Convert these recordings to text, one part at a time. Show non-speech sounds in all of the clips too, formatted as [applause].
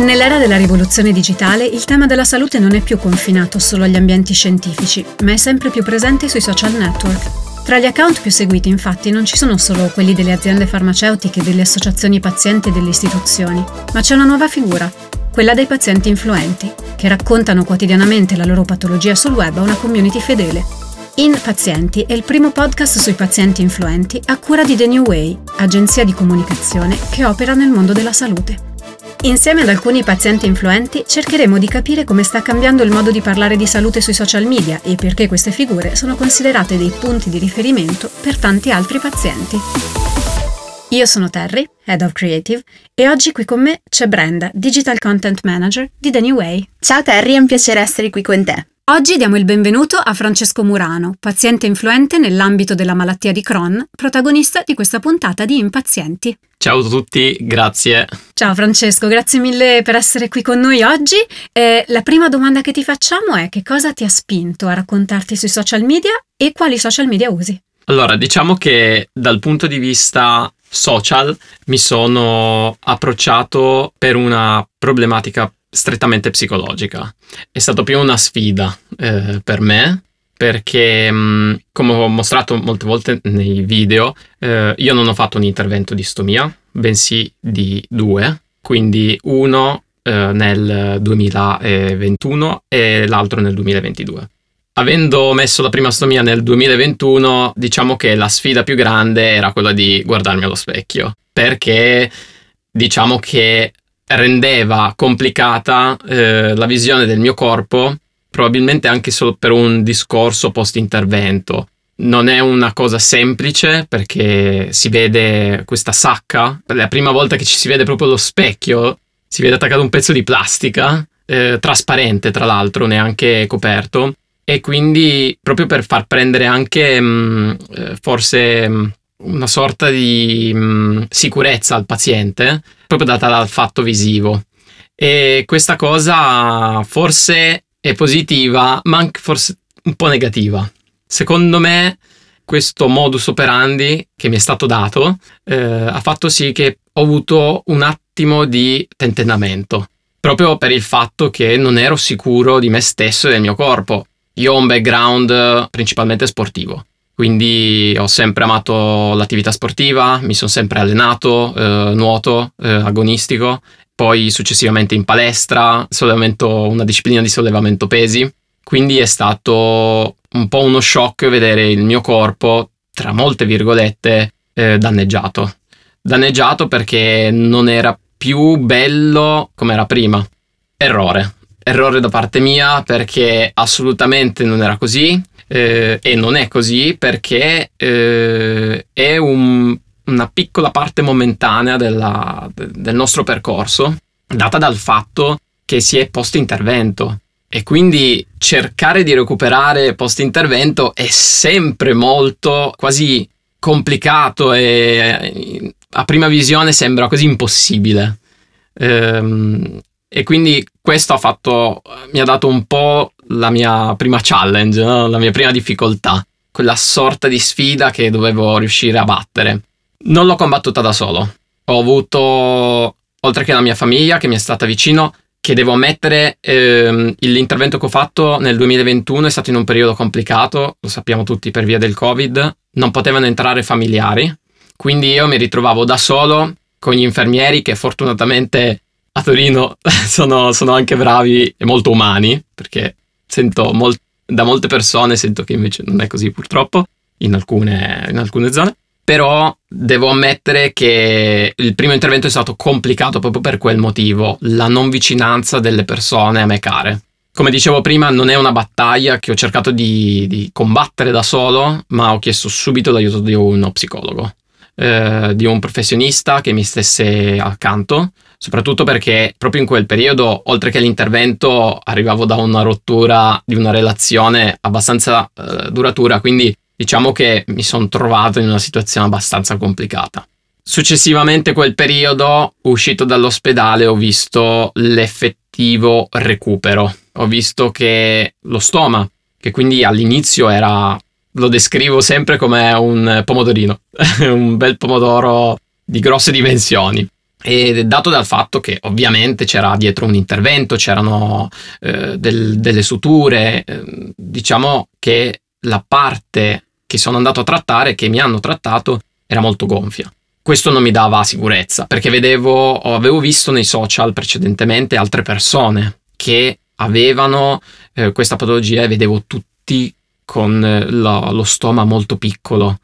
Nell'era della rivoluzione digitale il tema della salute non è più confinato solo agli ambienti scientifici, ma è sempre più presente sui social network. Tra gli account più seguiti infatti non ci sono solo quelli delle aziende farmaceutiche, delle associazioni pazienti e delle istituzioni, ma c'è una nuova figura, quella dei pazienti influenti, che raccontano quotidianamente la loro patologia sul web a una community fedele. In Pazienti è il primo podcast sui pazienti influenti a cura di The New Way, agenzia di comunicazione che opera nel mondo della salute. Insieme ad alcuni pazienti influenti cercheremo di capire come sta cambiando il modo di parlare di salute sui social media e perché queste figure sono considerate dei punti di riferimento per tanti altri pazienti. Io sono Terry, Head of Creative, e oggi qui con me c'è Brenda, Digital Content Manager di The New Way. Ciao Terry, è un piacere essere qui con te. Oggi diamo il benvenuto a Francesco Murano, paziente influente nell'ambito della malattia di Crohn, protagonista di questa puntata di Impazienti. Ciao a tutti, grazie. Ciao Francesco, grazie mille per essere qui con noi oggi. Eh, la prima domanda che ti facciamo è che cosa ti ha spinto a raccontarti sui social media e quali social media usi? Allora, diciamo che dal punto di vista social mi sono approcciato per una problematica strettamente psicologica. È stata più una sfida eh, per me perché, come ho mostrato molte volte nei video, eh, io non ho fatto un intervento di stomia, bensì di due, quindi uno eh, nel 2021 e l'altro nel 2022. Avendo messo la prima stomia nel 2021, diciamo che la sfida più grande era quella di guardarmi allo specchio, perché diciamo che rendeva complicata eh, la visione del mio corpo, probabilmente anche solo per un discorso post-intervento. Non è una cosa semplice perché si vede questa sacca, la prima volta che ci si vede proprio lo specchio, si vede attaccato un pezzo di plastica, eh, trasparente tra l'altro, neanche coperto, e quindi proprio per far prendere anche mh, mm, eh, forse mh, mm, una sorta di mh, mm, sicurezza al paziente, proprio data dal fatto visivo. E questa cosa forse è positiva, ma anche forse un po' negativa. Secondo me questo modus operandi che mi è stato dato eh, ha fatto sì che ho avuto un attimo di tentennamento, proprio per il fatto che non ero sicuro di me stesso e del mio corpo. Io ho un background principalmente sportivo, quindi ho sempre amato l'attività sportiva, mi sono sempre allenato, eh, nuoto, eh, agonistico, poi successivamente in palestra, una disciplina di sollevamento pesi. Quindi è stato un po' uno shock vedere il mio corpo, tra molte virgolette, eh, danneggiato. Danneggiato perché non era più bello come era prima. Errore. Errore da parte mia perché assolutamente non era così eh, e non è così perché eh, è un, una piccola parte momentanea della, de, del nostro percorso data dal fatto che si è post intervento e quindi cercare di recuperare post intervento è sempre molto quasi complicato e a prima visione sembra quasi impossibile. Ehm, e quindi questo ha fatto, mi ha dato un po' la mia prima challenge, no? la mia prima difficoltà, quella sorta di sfida che dovevo riuscire a battere. Non l'ho combattuta da solo. Ho avuto, oltre che la mia famiglia che mi è stata vicino, che devo ammettere, ehm, l'intervento che ho fatto nel 2021 è stato in un periodo complicato, lo sappiamo tutti per via del Covid, non potevano entrare familiari, quindi io mi ritrovavo da solo con gli infermieri che fortunatamente a Torino [laughs] sono, sono anche bravi e molto umani, perché sento mol- da molte persone, sento che invece non è così purtroppo, in alcune, in alcune zone. Però devo ammettere che il primo intervento è stato complicato proprio per quel motivo, la non vicinanza delle persone a me care. Come dicevo prima, non è una battaglia che ho cercato di, di combattere da solo, ma ho chiesto subito l'aiuto di uno psicologo, eh, di un professionista che mi stesse accanto, soprattutto perché proprio in quel periodo, oltre che l'intervento, arrivavo da una rottura di una relazione abbastanza eh, duratura, quindi diciamo che mi sono trovato in una situazione abbastanza complicata. Successivamente quel periodo, uscito dall'ospedale, ho visto l'effettivo recupero. Ho visto che lo stoma, che quindi all'inizio era, lo descrivo sempre come un pomodorino, [laughs] un bel pomodoro di grosse dimensioni E dato dal fatto che ovviamente c'era dietro un intervento, c'erano eh, del, delle suture, eh, diciamo che la parte che sono andato a trattare, che mi hanno trattato, era molto gonfia. Questo non mi dava sicurezza perché vedevo, avevo visto nei social precedentemente altre persone che avevano eh, questa patologia e vedevo tutti con eh, lo, lo stoma molto piccolo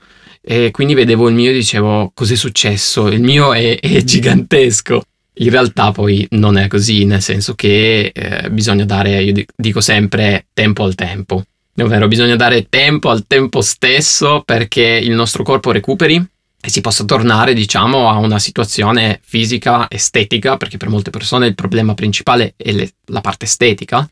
e quindi vedevo il mio e dicevo cos'è successo? Il mio è, è gigantesco. In realtà poi non è così, nel senso che eh, bisogna dare, io dico sempre, tempo al tempo. Ovvero bisogna dare tempo al tempo stesso perché il nostro corpo recuperi e si possa tornare, diciamo, a una situazione fisica, estetica, perché per molte persone il problema principale è le, la parte estetica,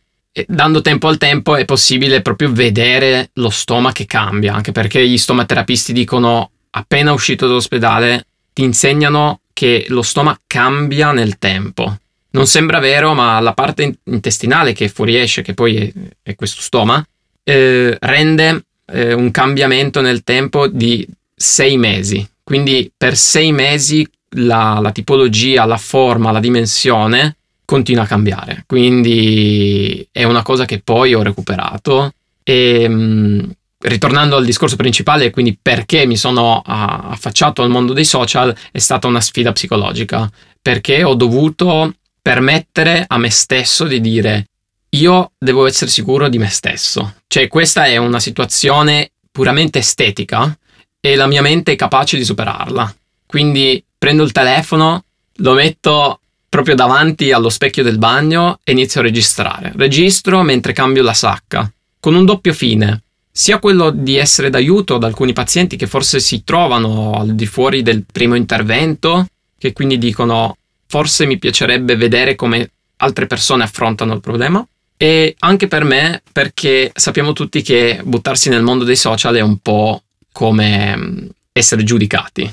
dando tempo al tempo è possibile proprio vedere lo stoma che cambia, anche perché gli stomaterapisti dicono appena uscito dall'ospedale ti insegnano che lo stoma cambia nel tempo. Non sembra vero, ma la parte intestinale che fuoriesce, che poi è, è questo stoma, eh, rende eh, un cambiamento nel tempo di sei mesi. Quindi per sei mesi la, la tipologia, la forma, la dimensione continua a cambiare. Quindi è una cosa che poi ho recuperato e mh, mm, ritornando al discorso principale, quindi perché mi sono affacciato al mondo dei social, è stata una sfida psicologica, perché ho dovuto permettere a me stesso di dire io devo essere sicuro di me stesso. Cioè questa è una situazione puramente estetica e la mia mente è capace di superarla. Quindi prendo il telefono, lo metto proprio davanti allo specchio del bagno e inizio a registrare. Registro mentre cambio la sacca, con un doppio fine, sia quello di essere d'aiuto ad alcuni pazienti che forse si trovano al di fuori del primo intervento, che quindi dicono forse mi piacerebbe vedere come altre persone affrontano il problema, e anche per me perché sappiamo tutti che buttarsi nel mondo dei social è un po' come mm, essere giudicati,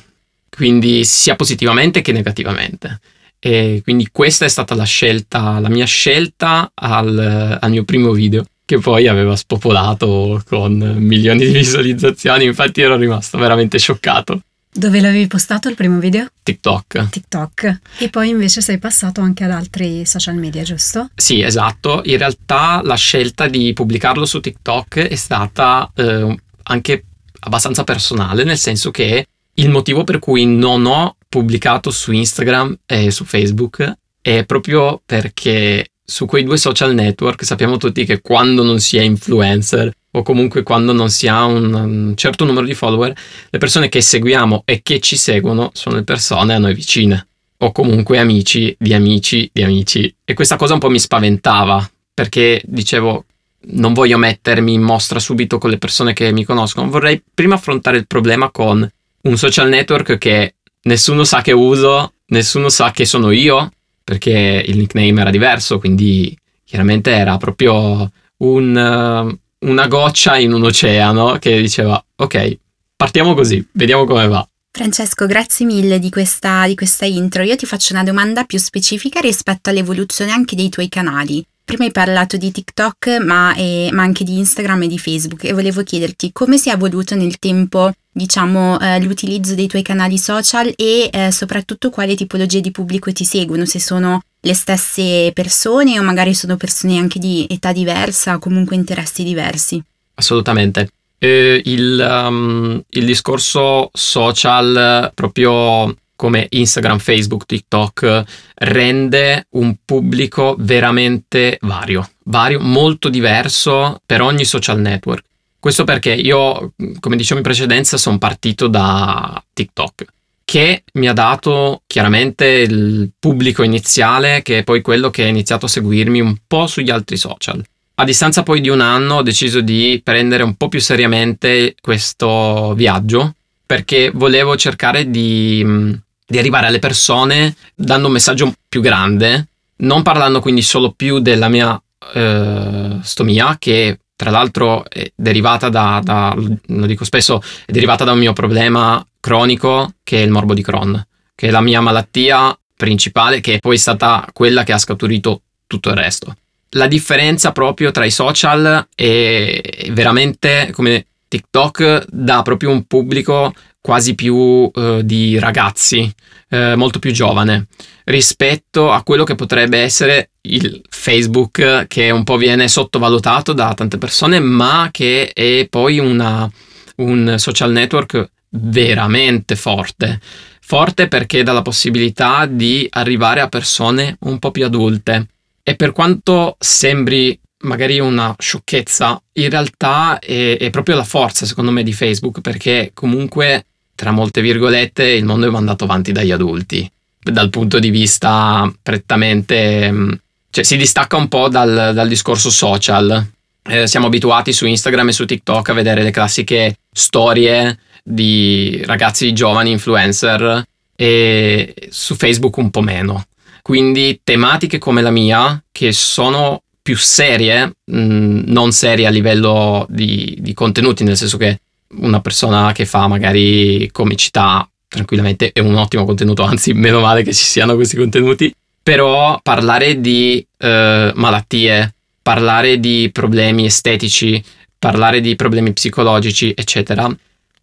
quindi sia positivamente che negativamente. E quindi questa è stata la scelta, la mia scelta al, al mio primo video che poi aveva spopolato con milioni di visualizzazioni, infatti ero rimasto veramente scioccato. Dove l'avevi postato il primo video? TikTok. TikTok. E poi invece sei passato anche ad altri social media, giusto? Sì, esatto. In realtà la scelta di pubblicarlo su TikTok è stata eh, anche abbastanza personale, nel senso che il motivo per cui non ho pubblicato su Instagram e su Facebook è proprio perché su quei due social network sappiamo tutti che quando non si è influencer o comunque quando non si ha un, certo numero di follower, le persone che seguiamo e che ci seguono sono le persone a noi vicine o comunque amici di amici di amici. E questa cosa un po' mi spaventava perché dicevo non voglio mettermi in mostra subito con le persone che mi conoscono, vorrei prima affrontare il problema con un social network che nessuno sa che uso, nessuno sa che sono io, perché il nickname era diverso, quindi chiaramente era proprio un, uh, una goccia in un oceano che diceva ok, partiamo così, vediamo come va. Francesco, grazie mille di questa, di questa intro. Io ti faccio una domanda più specifica rispetto all'evoluzione anche dei tuoi canali. Prima hai parlato di TikTok, ma, eh, ma, anche di Instagram e di Facebook e volevo chiederti come si è evoluto nel tempo, diciamo, eh, l'utilizzo dei tuoi canali social e eh, soprattutto quale tipologie di pubblico ti seguono, se sono le stesse persone o magari sono persone anche di età diversa o comunque interessi diversi. Assolutamente. Eh, il, um, il discorso social proprio come Instagram, Facebook, TikTok rende un pubblico veramente vario, vario, molto diverso per ogni social network. Questo perché io, come dicevo in precedenza, sono partito da TikTok, che mi ha dato chiaramente il pubblico iniziale, che è poi quello che ha iniziato a seguirmi un po' sugli altri social. A distanza poi di un anno ho deciso di prendere un po' più seriamente questo viaggio perché volevo cercare di di arrivare alle persone dando un messaggio più grande, non parlando quindi solo più della mia eh, stomia, che tra l'altro è derivata da, da, lo dico spesso, è derivata da un mio problema cronico che è il morbo di Crohn, che è la mia malattia principale, che è poi stata quella che ha scaturito tutto il resto. La differenza proprio tra i social è veramente, come TikTok dà proprio un pubblico quasi più eh, di ragazzi, eh, molto più giovane, rispetto a quello che potrebbe essere il Facebook, che un po' viene sottovalutato da tante persone, ma che è poi una, un social network veramente forte. Forte perché dà la possibilità di arrivare a persone un po' più adulte. E per quanto sembri magari una sciocchezza, in realtà è, è, proprio la forza, secondo me, di Facebook, perché comunque, tra molte virgolette, il mondo è mandato avanti dagli adulti. Dal punto di vista prettamente... Mm, cioè, si distacca un po' dal, dal discorso social. Eh, siamo abituati su Instagram e su TikTok a vedere le classiche storie di ragazzi giovani influencer e su Facebook un po' meno. Quindi tematiche come la mia, che sono più serie, mh, mm, non serie a livello di, di, contenuti, nel senso che una persona che fa magari comicità tranquillamente è un ottimo contenuto, [laughs] anzi meno male che ci siano questi contenuti, però parlare di eh, malattie, parlare di problemi estetici, parlare di problemi psicologici, eccetera,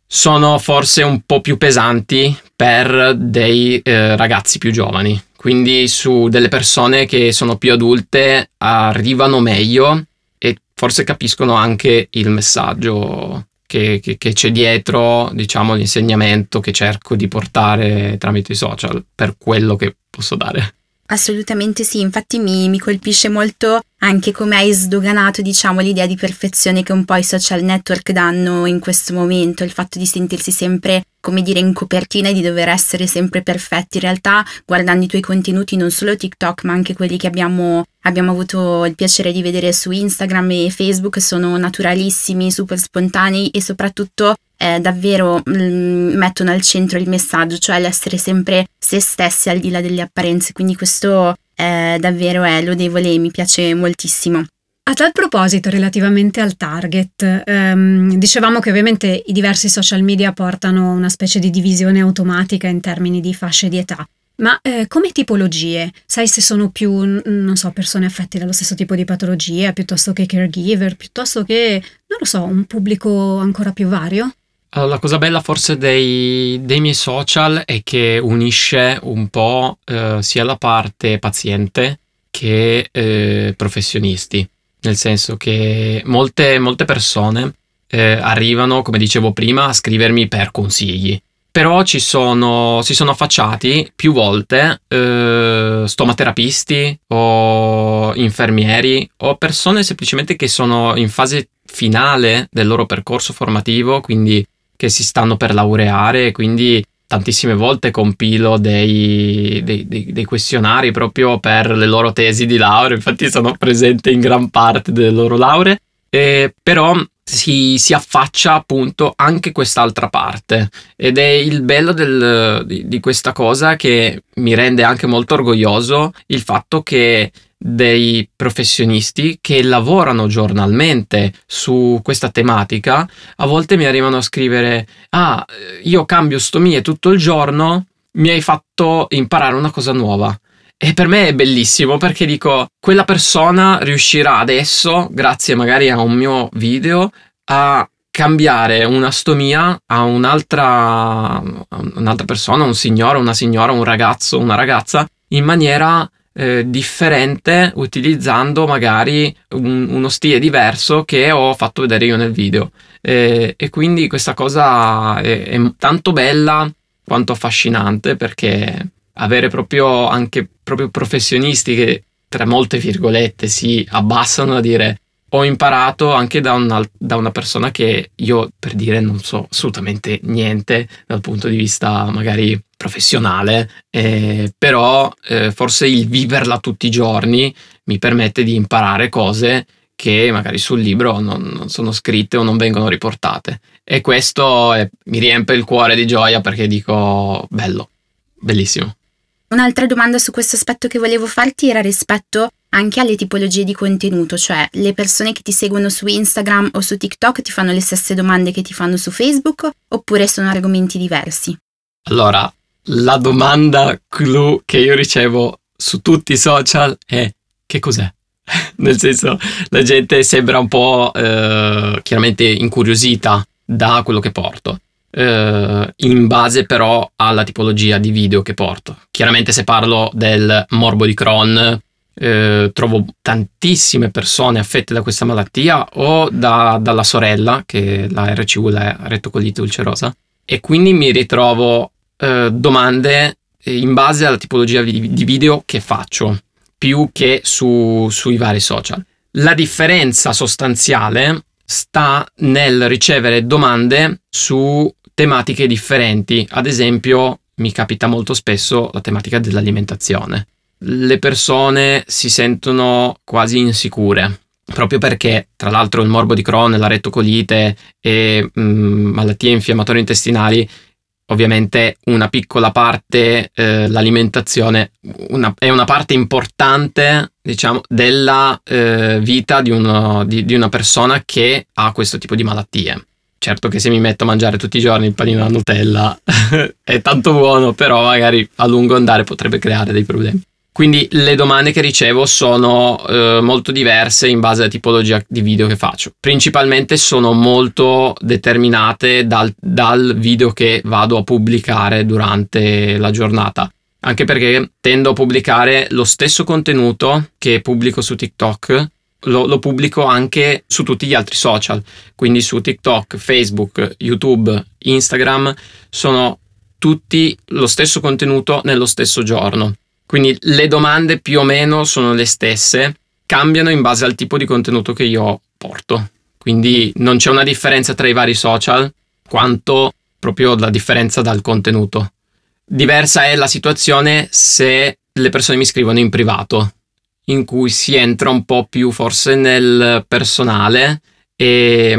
sono forse un po' più pesanti per dei eh, ragazzi più giovani. Quindi su delle persone che sono più adulte arrivano meglio e forse capiscono anche il messaggio che, che, che c'è dietro, diciamo, l'insegnamento che cerco di portare tramite i social per quello che posso dare. Assolutamente sì, infatti mi, mi, colpisce molto anche come hai sdoganato, diciamo, l'idea di perfezione che un po' i social network danno in questo momento, il fatto di sentirsi sempre, come dire, in copertina e di dover essere sempre perfetti. In realtà, guardando i tuoi contenuti, non solo TikTok, ma anche quelli che abbiamo, abbiamo avuto il piacere di vedere su Instagram e Facebook, sono naturalissimi, super spontanei e soprattutto eh, davvero mh, mm, mettono al centro il messaggio, cioè l'essere sempre se stessi al di là delle apparenze. Quindi questo eh, davvero è lodevole e mi piace moltissimo. A tal proposito, relativamente al target, ehm, dicevamo che ovviamente i diversi social media portano una specie di divisione automatica in termini di fasce di età. Ma eh, come tipologie? Sai se sono più, non so, persone affette dallo stesso tipo di patologia, piuttosto che caregiver, piuttosto che, non lo so, un pubblico ancora più vario? Allora, la cosa bella forse dei, dei, miei social è che unisce un po' eh, sia la parte paziente che eh, professionisti, nel senso che molte, molte persone eh, arrivano, come dicevo prima, a scrivermi per consigli. Però ci sono, si sono affacciati più volte eh, stomaterapisti o infermieri o persone semplicemente che sono in fase finale del loro percorso formativo, quindi che si stanno per laureare, quindi tantissime volte compilo dei, dei, dei, dei, questionari proprio per le loro tesi di laurea, infatti sono presente in gran parte delle loro lauree, eh, però si, si, affaccia appunto anche quest'altra parte. Ed è il bello del, di, di questa cosa che mi rende anche molto orgoglioso il fatto che dei professionisti che lavorano giornalmente su questa tematica, a volte mi arrivano a scrivere: Ah, io cambio stomie tutto il giorno, mi hai fatto imparare una cosa nuova. E per me è bellissimo perché dico, quella persona riuscirà adesso, grazie magari a un mio video, a cambiare una stomia a un'altra, un'altra persona, un signore, una signora, un ragazzo, una ragazza, in maniera eh, differente utilizzando magari un, uno stile diverso che ho fatto vedere io nel video. Eh, e quindi questa cosa è, è tanto bella quanto affascinante perché avere proprio anche proprio professionisti che tra molte virgolette si abbassano a dire ho imparato anche da una, da una, persona che io per dire non so assolutamente niente dal punto di vista magari professionale, eh, però eh, forse il viverla tutti i giorni mi permette di imparare cose che magari sul libro non, non sono scritte o non vengono riportate. E questo è, mi riempie il cuore di gioia perché dico bello, bellissimo. Un'altra domanda su questo aspetto che volevo farti era rispetto anche alle tipologie di contenuto, cioè le persone che ti seguono su Instagram o su TikTok ti fanno le stesse domande che ti fanno su Facebook oppure sono argomenti diversi? Allora, la domanda clou che io ricevo su tutti i social è che cos'è? [laughs] Nel senso, la gente sembra un po' eh, chiaramente incuriosita da quello che porto. Eh, in base però alla tipologia di video che porto. Chiaramente se parlo del morbo di Crohn, eh, trovo tantissime persone affette da questa malattia o da, dalla sorella, che la RCU, la rettocolite ulcerosa, e quindi mi ritrovo eh, domande in base alla tipologia di video che faccio, più che su, sui vari social. La differenza sostanziale sta nel ricevere domande su tematiche differenti. Ad esempio, mi capita molto spesso la tematica dell'alimentazione. Le persone si sentono quasi insicure proprio perché tra l'altro il morbo di Crohn, la rettocolite e mh, mm, malattie infiammatorie intestinali ovviamente una piccola parte, eh, l'alimentazione una, è una parte importante, diciamo, della eh, vita di, uno, di, di, una persona che ha questo tipo di malattie. Certo che se mi metto a mangiare tutti i giorni il panino alla Nutella [laughs] è tanto buono, però magari a lungo andare potrebbe creare dei problemi. Quindi le domande che ricevo sono eh, molto diverse in base alla tipologia di video che faccio. Principalmente sono molto determinate dal, dal video che vado a pubblicare durante la giornata. Anche perché tendo a pubblicare lo stesso contenuto che pubblico su TikTok, lo, lo, pubblico anche su tutti gli altri social, quindi su TikTok, Facebook, YouTube, Instagram, sono tutti lo stesso contenuto nello stesso giorno. Quindi le domande più o meno sono le stesse, cambiano in base al tipo di contenuto che io porto. Quindi non c'è una differenza tra i vari social, quanto proprio la differenza dal contenuto. Diversa è la situazione se le persone mi scrivono in privato, in cui si entra un po' più forse nel personale e,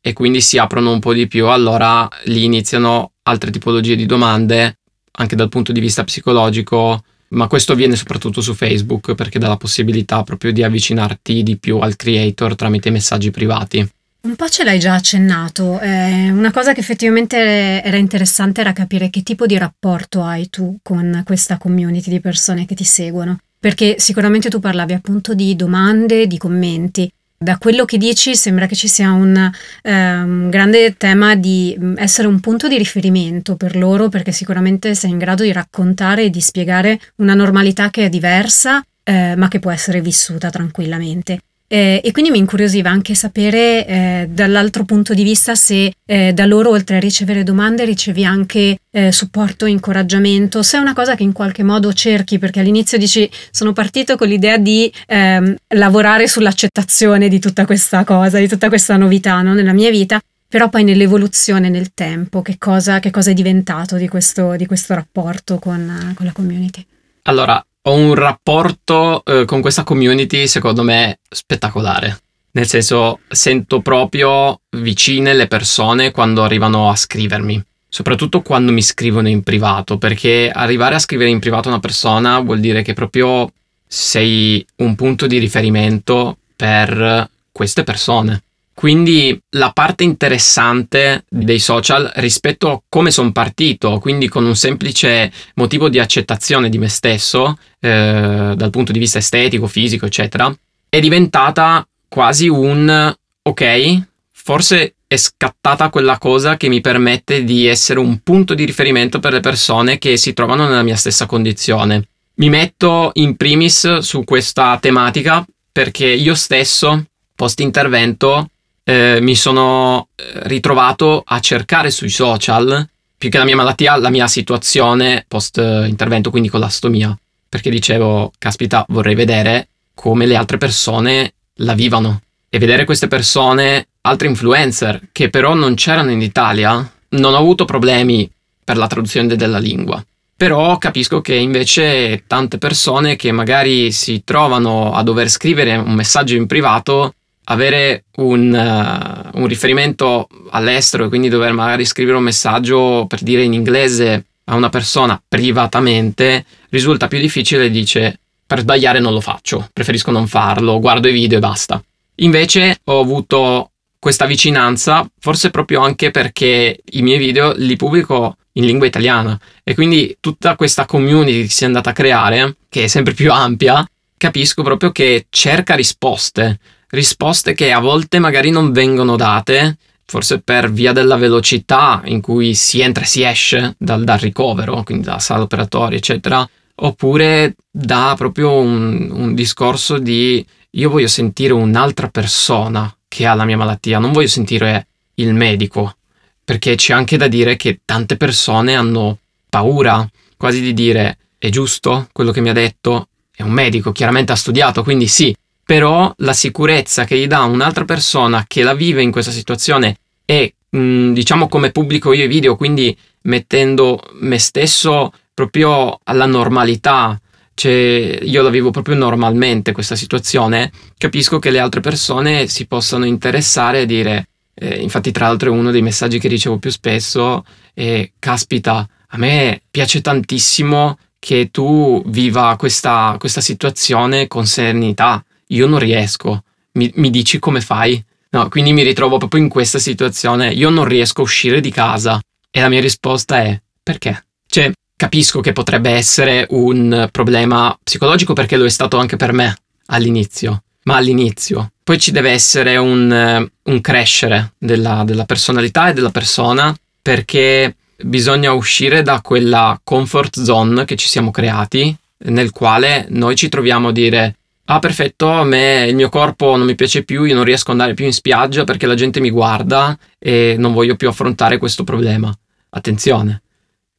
e quindi si aprono un po' di più, allora lì iniziano altre tipologie di domande, anche dal punto di vista psicologico, ma questo avviene soprattutto su Facebook perché dà la possibilità proprio di avvicinarti di più al creator tramite messaggi privati. Un po' ce l'hai già accennato, eh, una cosa che effettivamente era interessante era capire che tipo di rapporto hai tu con questa community di persone che ti seguono, perché sicuramente tu parlavi appunto di domande, di commenti, da quello che dici sembra che ci sia un, eh, grande tema di mm, essere un punto di riferimento per loro perché sicuramente sei in grado di raccontare e di spiegare una normalità che è diversa eh, ma che può essere vissuta tranquillamente. Eh, e quindi mi incuriosiva anche sapere eh, dall'altro punto di vista se eh, da loro, oltre a ricevere domande, ricevi anche eh, supporto, incoraggiamento, se è una cosa che in qualche modo cerchi, perché all'inizio dici sono partito con l'idea di ehm, lavorare sull'accettazione di tutta questa cosa, di tutta questa novità no? nella mia vita, però poi nell'evoluzione nel tempo, che cosa, che cosa è diventato di questo, di questo rapporto con, con la community? Allora, ho un rapporto eh, con questa community secondo me spettacolare. Nel senso, sento proprio vicine le persone quando arrivano a scrivermi, soprattutto quando mi scrivono in privato, perché arrivare a scrivere in privato una persona vuol dire che proprio sei un punto di riferimento per queste persone. Quindi la parte interessante dei social rispetto a come sono partito, quindi con un semplice motivo di accettazione di me stesso, eh, dal punto di vista estetico, fisico, eccetera, è diventata quasi un ok, forse è scattata quella cosa che mi permette di essere un punto di riferimento per le persone che si trovano nella mia stessa condizione. Mi metto in primis su questa tematica perché io stesso, post intervento, eh, mi sono eh, ritrovato a cercare sui social, più che la mia malattia, la mia situazione post intervento, quindi con l'astomia, perché dicevo, caspita, vorrei vedere come le altre persone la vivano e vedere queste persone, altri influencer, che però non c'erano in Italia, non ho avuto problemi per la traduzione della lingua. Però capisco che invece tante persone che magari si trovano a dover scrivere un messaggio in privato avere un, uh, un, riferimento all'estero e quindi dover magari scrivere un messaggio per dire in inglese a una persona privatamente risulta più difficile dice per sbagliare non lo faccio, preferisco non farlo, guardo i video e basta. Invece ho avuto questa vicinanza, forse proprio anche perché i miei video li pubblico in lingua italiana e quindi tutta questa community che si è andata a creare, che è sempre più ampia, capisco proprio che cerca risposte risposte che a volte magari non vengono date forse per via della velocità in cui si entra e si esce dal, dal ricovero, quindi dalla sala operatoria, eccetera, oppure da proprio un, un discorso di io voglio sentire un'altra persona che ha la mia malattia, non voglio sentire il medico, perché c'è anche da dire che tante persone hanno paura quasi di dire è giusto quello che mi ha detto, è un medico, chiaramente ha studiato, quindi sì, però la sicurezza che gli dà un'altra persona che la vive in questa situazione e mh, diciamo come pubblico io i video, quindi mettendo me stesso proprio alla normalità, cioè io la vivo proprio normalmente questa situazione, capisco che le altre persone si possano interessare e dire, eh, infatti tra l'altro è uno dei messaggi che ricevo più spesso, è caspita, a me piace tantissimo che tu viva questa, questa situazione con serenità, io non riesco, mi, mi dici come fai? No, quindi mi ritrovo proprio in questa situazione, io non riesco a uscire di casa e la mia risposta è perché? Cioè, capisco che potrebbe essere un problema psicologico perché lo è stato anche per me all'inizio, ma all'inizio. Poi ci deve essere un, un crescere della, della personalità e della persona perché bisogna uscire da quella comfort zone che ci siamo creati nel quale noi ci troviamo a dire ah perfetto, a me il mio corpo non mi piace più, io non riesco ad andare più in spiaggia perché la gente mi guarda e non voglio più affrontare questo problema. Attenzione,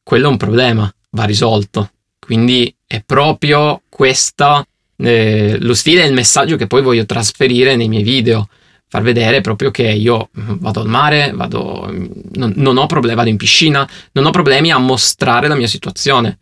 quello è un problema, va risolto. Quindi è proprio questo eh, lo stile e il messaggio che poi voglio trasferire nei miei video. Far vedere proprio che io vado al mare, vado, non, non ho problemi, vado in piscina, non ho problemi a mostrare la mia situazione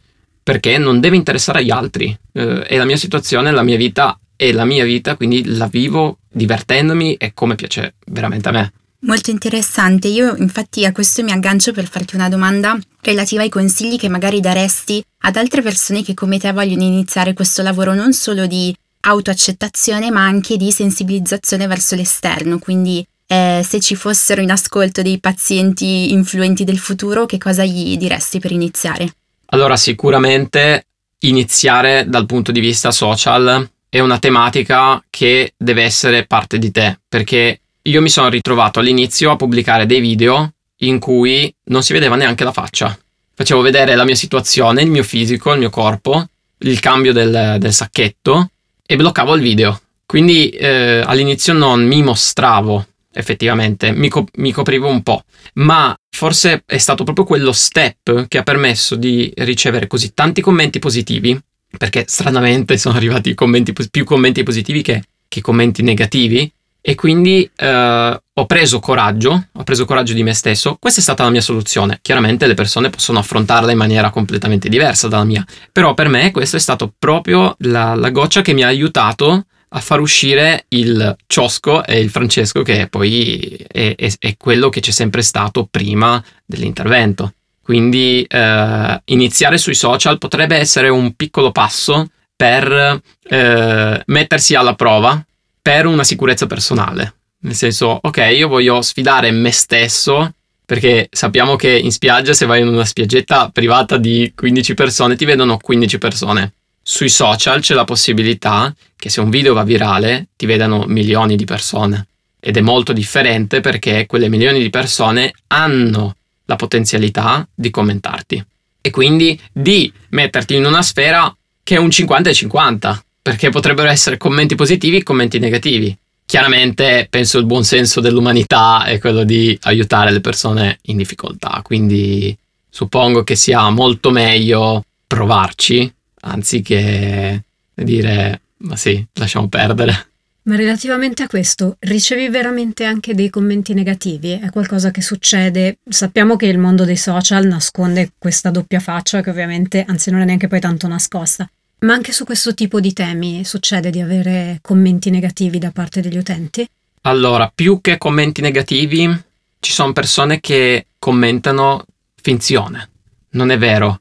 perché non deve interessare agli altri. Eh, è la mia situazione, la mia vita è la mia vita, quindi la vivo divertendomi e come piace veramente a me. Molto interessante, io infatti a questo mi aggancio per farti una domanda relativa ai consigli che magari daresti ad altre persone che come te vogliono iniziare questo lavoro non solo di autoaccettazione ma anche di sensibilizzazione verso l'esterno, quindi eh, se ci fossero in ascolto dei pazienti influenti del futuro, che cosa gli diresti per iniziare? Allora, sicuramente iniziare dal punto di vista social è una tematica che deve essere parte di te, perché io mi sono ritrovato all'inizio a pubblicare dei video in cui non si vedeva neanche la faccia. Facevo vedere la mia situazione, il mio fisico, il mio corpo, il cambio del, del sacchetto e bloccavo il video. Quindi eh, all'inizio non mi mostravo effettivamente, mi, co- mi coprivo un po', ma forse è stato proprio quello step che ha permesso di ricevere così tanti commenti positivi, perché stranamente [laughs] sono arrivati commenti, più commenti positivi che, che commenti negativi, e quindi eh, ho preso coraggio, ho preso coraggio di me stesso. Questa è stata la mia soluzione. Chiaramente le persone possono affrontarla in maniera completamente diversa dalla mia, però per me questo è stato proprio la, la goccia che mi ha aiutato a far uscire il ciosco e il Francesco che poi è, è, è quello che c'è sempre stato prima dell'intervento. Quindi eh, iniziare sui social potrebbe essere un piccolo passo per eh, mettersi alla prova per una sicurezza personale. Nel senso, ok, io voglio sfidare me stesso perché sappiamo che in spiaggia se vai in una spiaggetta privata di 15 persone ti vedono 15 persone sui social c'è la possibilità che se un video va virale ti vedano milioni di persone. Ed è molto differente perché quelle milioni di persone hanno la potenzialità di commentarti e quindi di metterti in una sfera che è un 50 e 50, perché potrebbero essere commenti positivi e commenti negativi. Chiaramente penso il buon senso dell'umanità è quello di aiutare le persone in difficoltà, quindi suppongo che sia molto meglio provarci anziché dire ma sì, lasciamo perdere. Ma relativamente a questo, ricevi veramente anche dei commenti negativi? È qualcosa che succede? Sappiamo che il mondo dei social nasconde questa doppia faccia che ovviamente, anzi non è neanche poi tanto nascosta. Ma anche su questo tipo di temi succede di avere commenti negativi da parte degli utenti? Allora, più che commenti negativi, ci sono persone che commentano finzione. Non è vero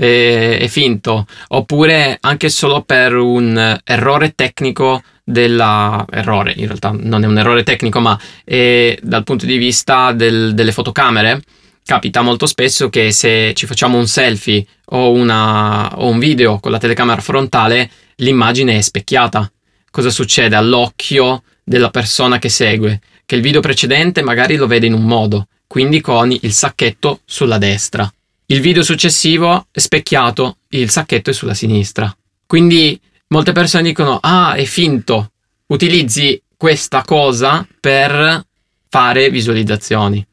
è, è finto, oppure anche solo per un errore tecnico della errore, in realtà non è un errore tecnico, ma dal punto di vista del, delle fotocamere. Capita molto spesso che se ci facciamo un selfie o, una, o un video con la telecamera frontale, l'immagine è specchiata. Cosa succede all'occhio della persona che segue? che il video precedente magari lo vede in un modo, quindi con il sacchetto sulla destra. Il video successivo è specchiato, il sacchetto è sulla sinistra. Quindi molte persone dicono, ah, è finto, utilizzi questa cosa per fare visualizzazioni.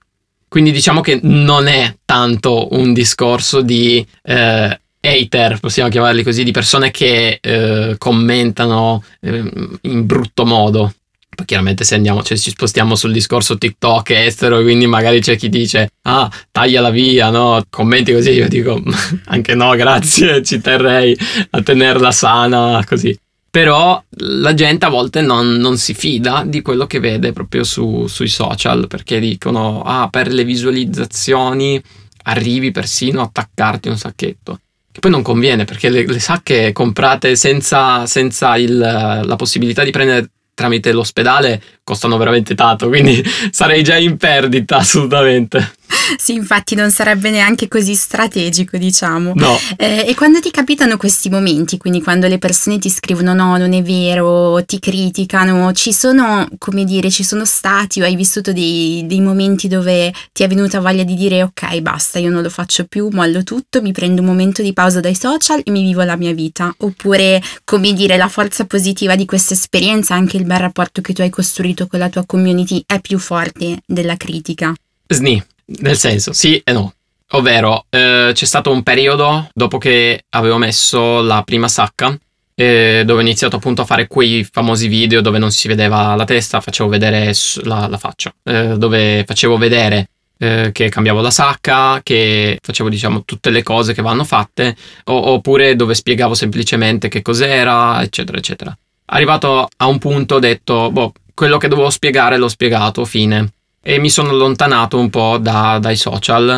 Quindi diciamo che non è tanto un discorso di eh, hater, possiamo chiamarli così, di persone che eh, commentano eh, in brutto modo. Poi chiaramente se andiamo, cioè ci spostiamo sul discorso TikTok estero, quindi magari c'è chi dice, ah, tagliala via, no? Commenti così, io dico, [laughs] anche no, grazie, ci terrei a tenerla sana, così. Però la gente a volte non, non si fida di quello che vede proprio su, sui social, perché dicono, ah, per le visualizzazioni arrivi persino a attaccarti un sacchetto che poi non conviene perché le, le sacche comprate senza, senza il, la possibilità di prendere tramite l'ospedale costano veramente tanto, quindi [laughs] sarei già in perdita assolutamente. Sì, infatti non sarebbe neanche così strategico, diciamo. No. Eh, e quando ti capitano questi momenti, quindi quando le persone ti scrivono no, non è vero, ti criticano, ci sono, come dire, ci sono stati o hai vissuto dei, dei momenti dove ti è venuta voglia di dire ok, basta, io non lo faccio più, mollo tutto, mi prendo un momento di pausa dai social e mi vivo la mia vita. Oppure, come dire, la forza positiva di questa esperienza, anche il bel rapporto che tu hai costruito con la tua community è più forte della critica. Sni, nel senso, sì e no. Ovvero, eh, c'è stato un periodo dopo che avevo messo la prima sacca, eh, dove ho iniziato appunto a fare quei famosi video dove non si vedeva la testa, facevo vedere la, la faccia, eh, dove facevo vedere eh, che cambiavo la sacca, che facevo diciamo tutte le cose che vanno fatte, o, oppure dove spiegavo semplicemente che cos'era, eccetera, eccetera. Arrivato a un punto ho detto, boh, quello che dovevo spiegare l'ho spiegato, fine e mi sono allontanato un po' da, dai social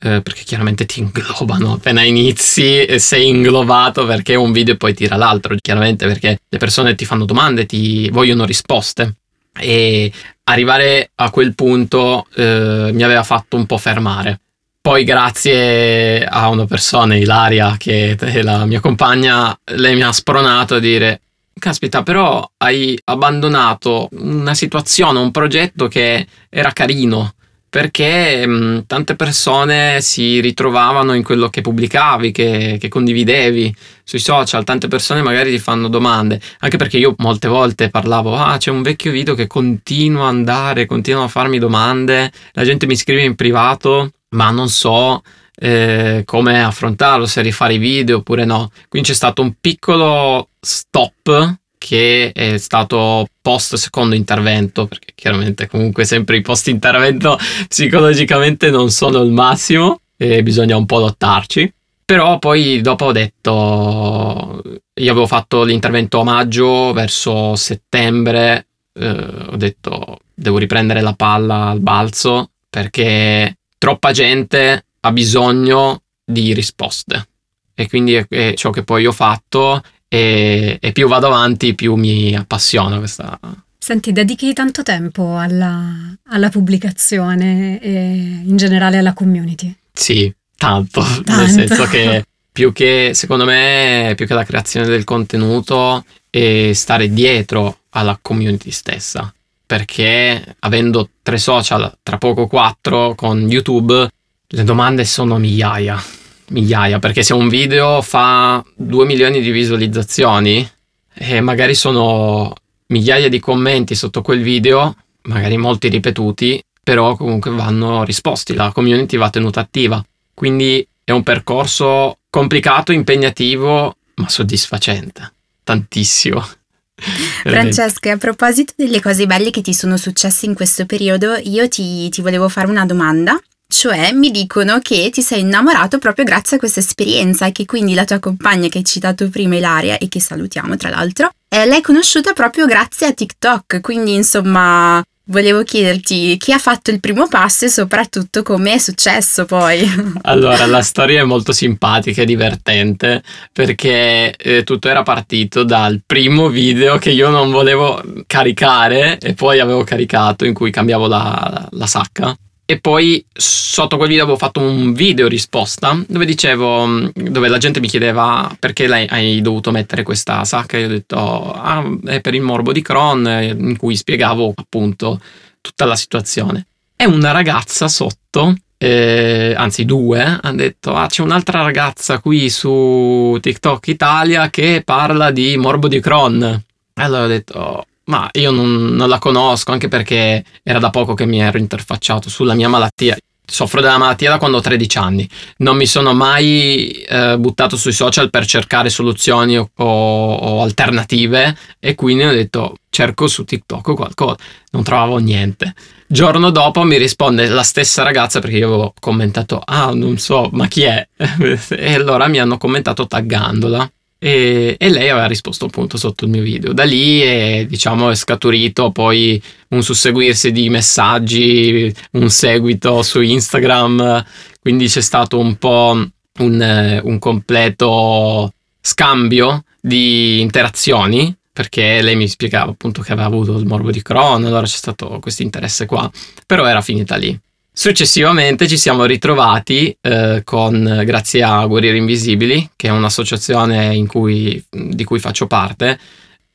eh, perché chiaramente ti inglobano appena inizi e sei inglobato perché un video poi tira l'altro chiaramente perché le persone ti fanno domande ti vogliono risposte. E arrivare a quel punto eh, mi aveva fatto un po' fermare. Poi grazie a una persona, Ilaria, che è la mia compagna, lei mi ha spronato a dire caspita, però hai abbandonato una situazione, un progetto che era carino perché mh, tante persone si ritrovavano in quello che pubblicavi, che, che, condividevi sui social, tante persone magari ti fanno domande, anche perché io molte volte parlavo, ah c'è un vecchio video che continua a andare, continua a farmi domande, la gente mi scrive in privato, ma non so eh, come affrontarlo, se rifare i video oppure no. Quindi c'è stato un piccolo stop che è stato post secondo intervento, perché chiaramente comunque sempre i post intervento [laughs] psicologicamente non sono il massimo e bisogna un po' lottarci. Però poi dopo ho detto, io avevo fatto l'intervento a maggio, verso settembre, eh, ho detto devo riprendere la palla al balzo perché troppa gente ha bisogno di risposte. E quindi è, ciò che poi ho fatto e, e, più vado avanti più mi appassiona questa... Senti, dedichi tanto tempo alla, alla pubblicazione e in generale alla community? Sì, tanto, tanto. nel senso che [laughs] più che, secondo me, più che la creazione del contenuto è stare dietro alla community stessa perché avendo tre social, tra poco quattro con YouTube, le domande sono migliaia, migliaia, perché se un video fa 2 milioni di visualizzazioni e magari sono migliaia di commenti sotto quel video, magari molti ripetuti, però comunque vanno risposti, la community va tenuta attiva. Quindi è un percorso complicato, impegnativo, ma soddisfacente. Tantissimo. [laughs] Francesca, a proposito delle cose belle che ti sono successe in questo periodo, io ti, ti volevo fare una domanda cioè mi dicono che ti sei innamorato proprio grazie a questa esperienza e che quindi la tua compagna che hai citato prima, Ilaria, e che salutiamo tra l'altro, eh, l'hai conosciuta proprio grazie a TikTok. Quindi insomma volevo chiederti chi ha fatto il primo passo e soprattutto come è successo poi. [laughs] Allora, la storia è molto simpatica e divertente perché eh, tutto era partito dal primo video che io non volevo caricare e poi avevo caricato in cui cambiavo la, la sacca e poi sotto quel video avevo fatto un video risposta dove dicevo, mm, dove la gente mi chiedeva perché lei hai dovuto mettere questa sacca. E io ho detto, ah, è per il morbo di Crohn, in cui spiegavo appunto tutta la situazione. E una ragazza sotto, eh, anzi due, hanno detto, ah c'è un'altra ragazza qui su TikTok Italia che parla di morbo di Crohn. Allora ho detto, oh, ma io non, non la conosco, anche perché era da poco che mi ero interfacciato sulla mia malattia soffro della malattia da quando ho 13 anni. Non mi sono mai eh, buttato sui social per cercare soluzioni o, o, alternative e quindi ho detto cerco su TikTok qualcosa. Non trovavo niente. Giorno dopo mi risponde la stessa ragazza perché io avevo commentato ah non so ma chi è? [laughs] e allora mi hanno commentato taggandola. E, e, lei aveva risposto appunto sotto il mio video. Da lì è, diciamo, è scaturito poi un susseguirsi di messaggi, un seguito su Instagram, quindi c'è stato un po' un, un completo scambio di interazioni perché lei mi spiegava appunto che aveva avuto il morbo di Crohn, allora c'è stato questo interesse qua, però era finita lì. Successivamente ci siamo ritrovati eh, con, grazie a Guerrieri Invisibili, che è un'associazione cui, di cui faccio parte,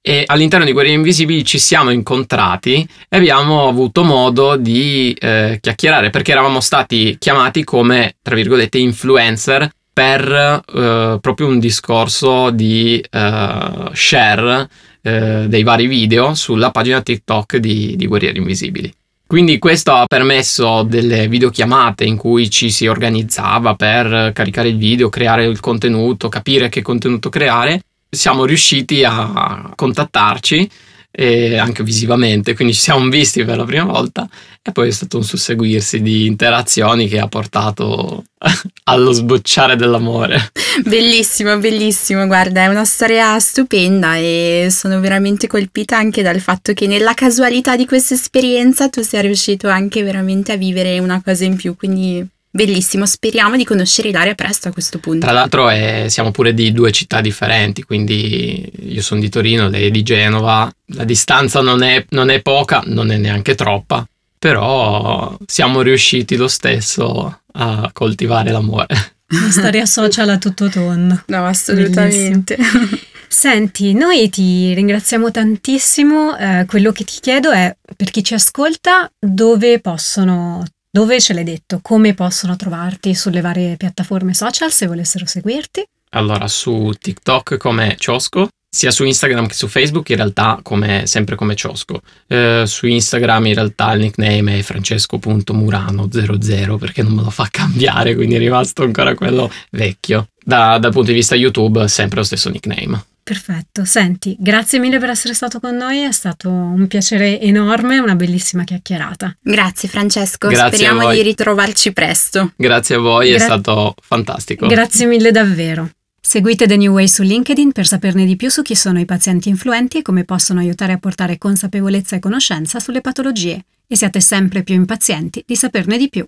e all'interno di Guerrieri Invisibili ci siamo incontrati e abbiamo avuto modo di eh, chiacchierare perché eravamo stati chiamati come, tra virgolette, influencer per eh, proprio un discorso di eh, share eh, dei vari video sulla pagina TikTok di, di Guerrieri Invisibili. Quindi questo ha permesso delle videochiamate in cui ci si organizzava per caricare il video, creare il contenuto, capire che contenuto creare. Siamo riusciti a contattarci anche visivamente, quindi ci siamo visti per la prima volta e poi è stato un susseguirsi di interazioni che ha portato [laughs] allo sbocciare dell'amore. [laughs] Bellissimo, bellissimo, guarda, è una storia stupenda e sono veramente colpita anche dal fatto che nella casualità di questa esperienza tu sia riuscito anche veramente a vivere una cosa in più, quindi Bellissimo, speriamo di conoscere Ilaria presto a questo punto. Tra l'altro è, siamo pure di due città differenti, quindi io sono di Torino, lei è di Genova, la distanza non è, non è poca, non è neanche troppa, però siamo riusciti lo stesso a coltivare l'amore. Una storia social a tutto tondo. No, assolutamente. Senti, noi ti ringraziamo tantissimo. Eh, quello che ti chiedo è, per chi ci ascolta, dove possono dove ce l'hai detto? Come possono trovarti sulle varie piattaforme social se volessero seguirti? Allora, su TikTok come Ciosco, sia su Instagram che su Facebook in realtà come, sempre come Ciosco. Eh, su Instagram in realtà il nickname è francesco.murano00 perché non me lo fa [laughs] cambiare, quindi è rimasto ancora quello vecchio. Da, dal punto di vista YouTube sempre lo stesso nickname. Perfetto, senti, grazie mille per essere stato con noi, è stato un piacere enorme, una bellissima chiacchierata. Grazie Francesco, grazie speriamo di ritrovarci presto. Grazie a voi, Gra- è stato fantastico. Grazie mille davvero. Seguite The New Way su LinkedIn per saperne di più su chi sono i pazienti influenti e come possono aiutare a portare consapevolezza e conoscenza sulle patologie e siate sempre più impazienti di saperne di più.